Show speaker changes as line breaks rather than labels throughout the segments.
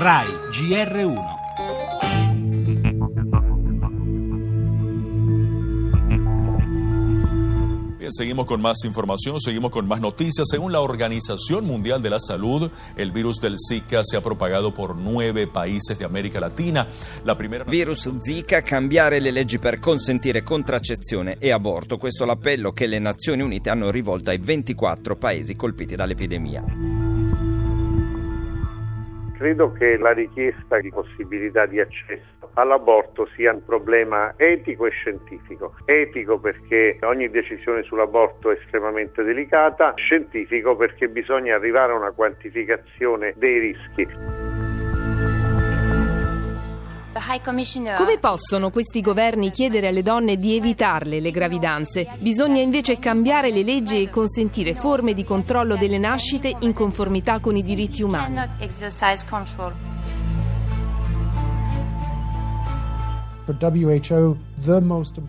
RAI GR1
seguimos con más información, seguimos con más noticias. Según la Organización Mundial de la Salud, el virus del Zika se ha propagato por nuove paesi di America Latina. La primera...
Virus Zika, cambiare le leggi per consentire contraccezione e aborto. Questo è l'appello che le Nazioni Unite hanno rivolto ai 24 paesi colpiti dall'epidemia.
Credo che la richiesta di possibilità di accesso all'aborto sia un problema etico e scientifico. Etico perché ogni decisione sull'aborto è estremamente delicata, scientifico perché bisogna arrivare a una quantificazione dei rischi.
Come possono questi governi chiedere alle donne di evitarle le gravidanze? Bisogna invece cambiare le leggi e consentire forme di controllo delle nascite in conformità con i diritti umani.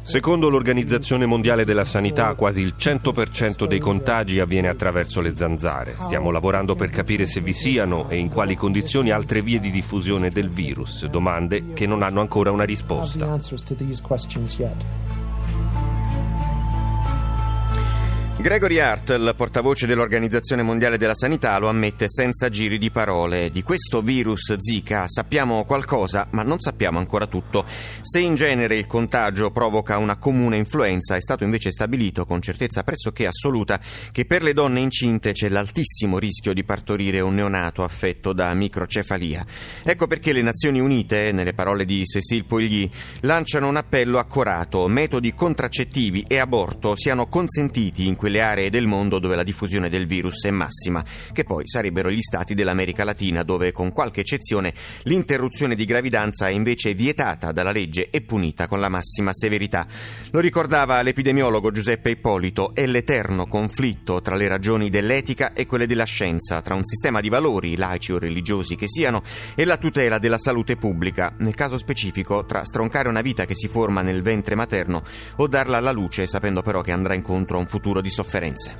Secondo l'Organizzazione Mondiale della Sanità, quasi il 100% dei contagi avviene attraverso le zanzare. Stiamo lavorando per capire se vi siano e in quali condizioni altre vie di diffusione del virus, domande che non hanno ancora una risposta.
Gregory Hart, il portavoce dell'Organizzazione Mondiale della Sanità, lo ammette senza giri di parole. Di questo virus Zika sappiamo qualcosa, ma non sappiamo ancora tutto. Se in genere il contagio provoca una comune influenza, è stato invece stabilito con certezza pressoché assoluta che per le donne incinte c'è l'altissimo rischio di partorire un neonato affetto da microcefalia. Ecco perché le Nazioni Unite, nelle parole di Cécile Poilly, lanciano un appello accorato: metodi contraccettivi e aborto siano consentiti in quelle quelle aree del mondo dove la diffusione del virus è massima, che poi sarebbero gli stati dell'America Latina, dove con qualche eccezione l'interruzione di gravidanza è invece vietata dalla legge e punita con la massima severità. Lo ricordava l'epidemiologo Giuseppe Ippolito, è l'eterno conflitto tra le ragioni dell'etica e quelle della scienza, tra un sistema di valori, laici o religiosi che siano, e la tutela della salute pubblica, nel caso specifico tra stroncare una vita che si forma nel ventre materno o darla alla luce sapendo però che andrà incontro a un futuro di sofferenze.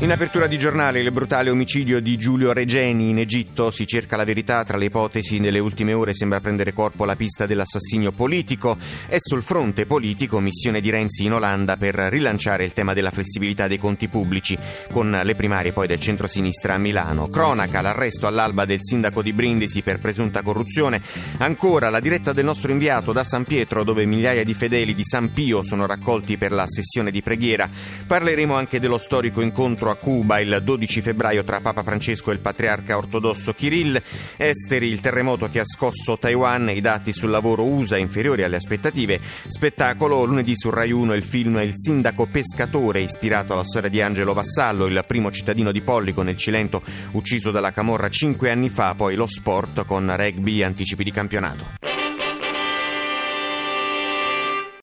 In apertura di giornale il brutale omicidio di Giulio Regeni in Egitto si cerca la verità tra le ipotesi nelle ultime ore sembra prendere corpo la pista dell'assassinio politico e sul fronte politico missione di Renzi in Olanda per rilanciare il tema della flessibilità dei conti pubblici con le primarie poi del centro-sinistra a Milano. Cronaca l'arresto all'alba del sindaco di Brindisi per presunta corruzione. Ancora la diretta del nostro inviato da San Pietro dove migliaia di fedeli di San Pio sono raccolti per la sessione di preghiera. Parleremo anche dello storico incontro a Cuba il 12 febbraio tra Papa Francesco e il patriarca ortodosso Kirill. Esteri, il terremoto che ha scosso Taiwan, i dati sul lavoro USA inferiori alle aspettative. Spettacolo, lunedì su Rai 1 il film Il sindaco pescatore, ispirato alla storia di Angelo Vassallo, il primo cittadino di Pollico nel Cilento, ucciso dalla Camorra cinque anni fa. Poi lo sport con rugby e anticipi di campionato.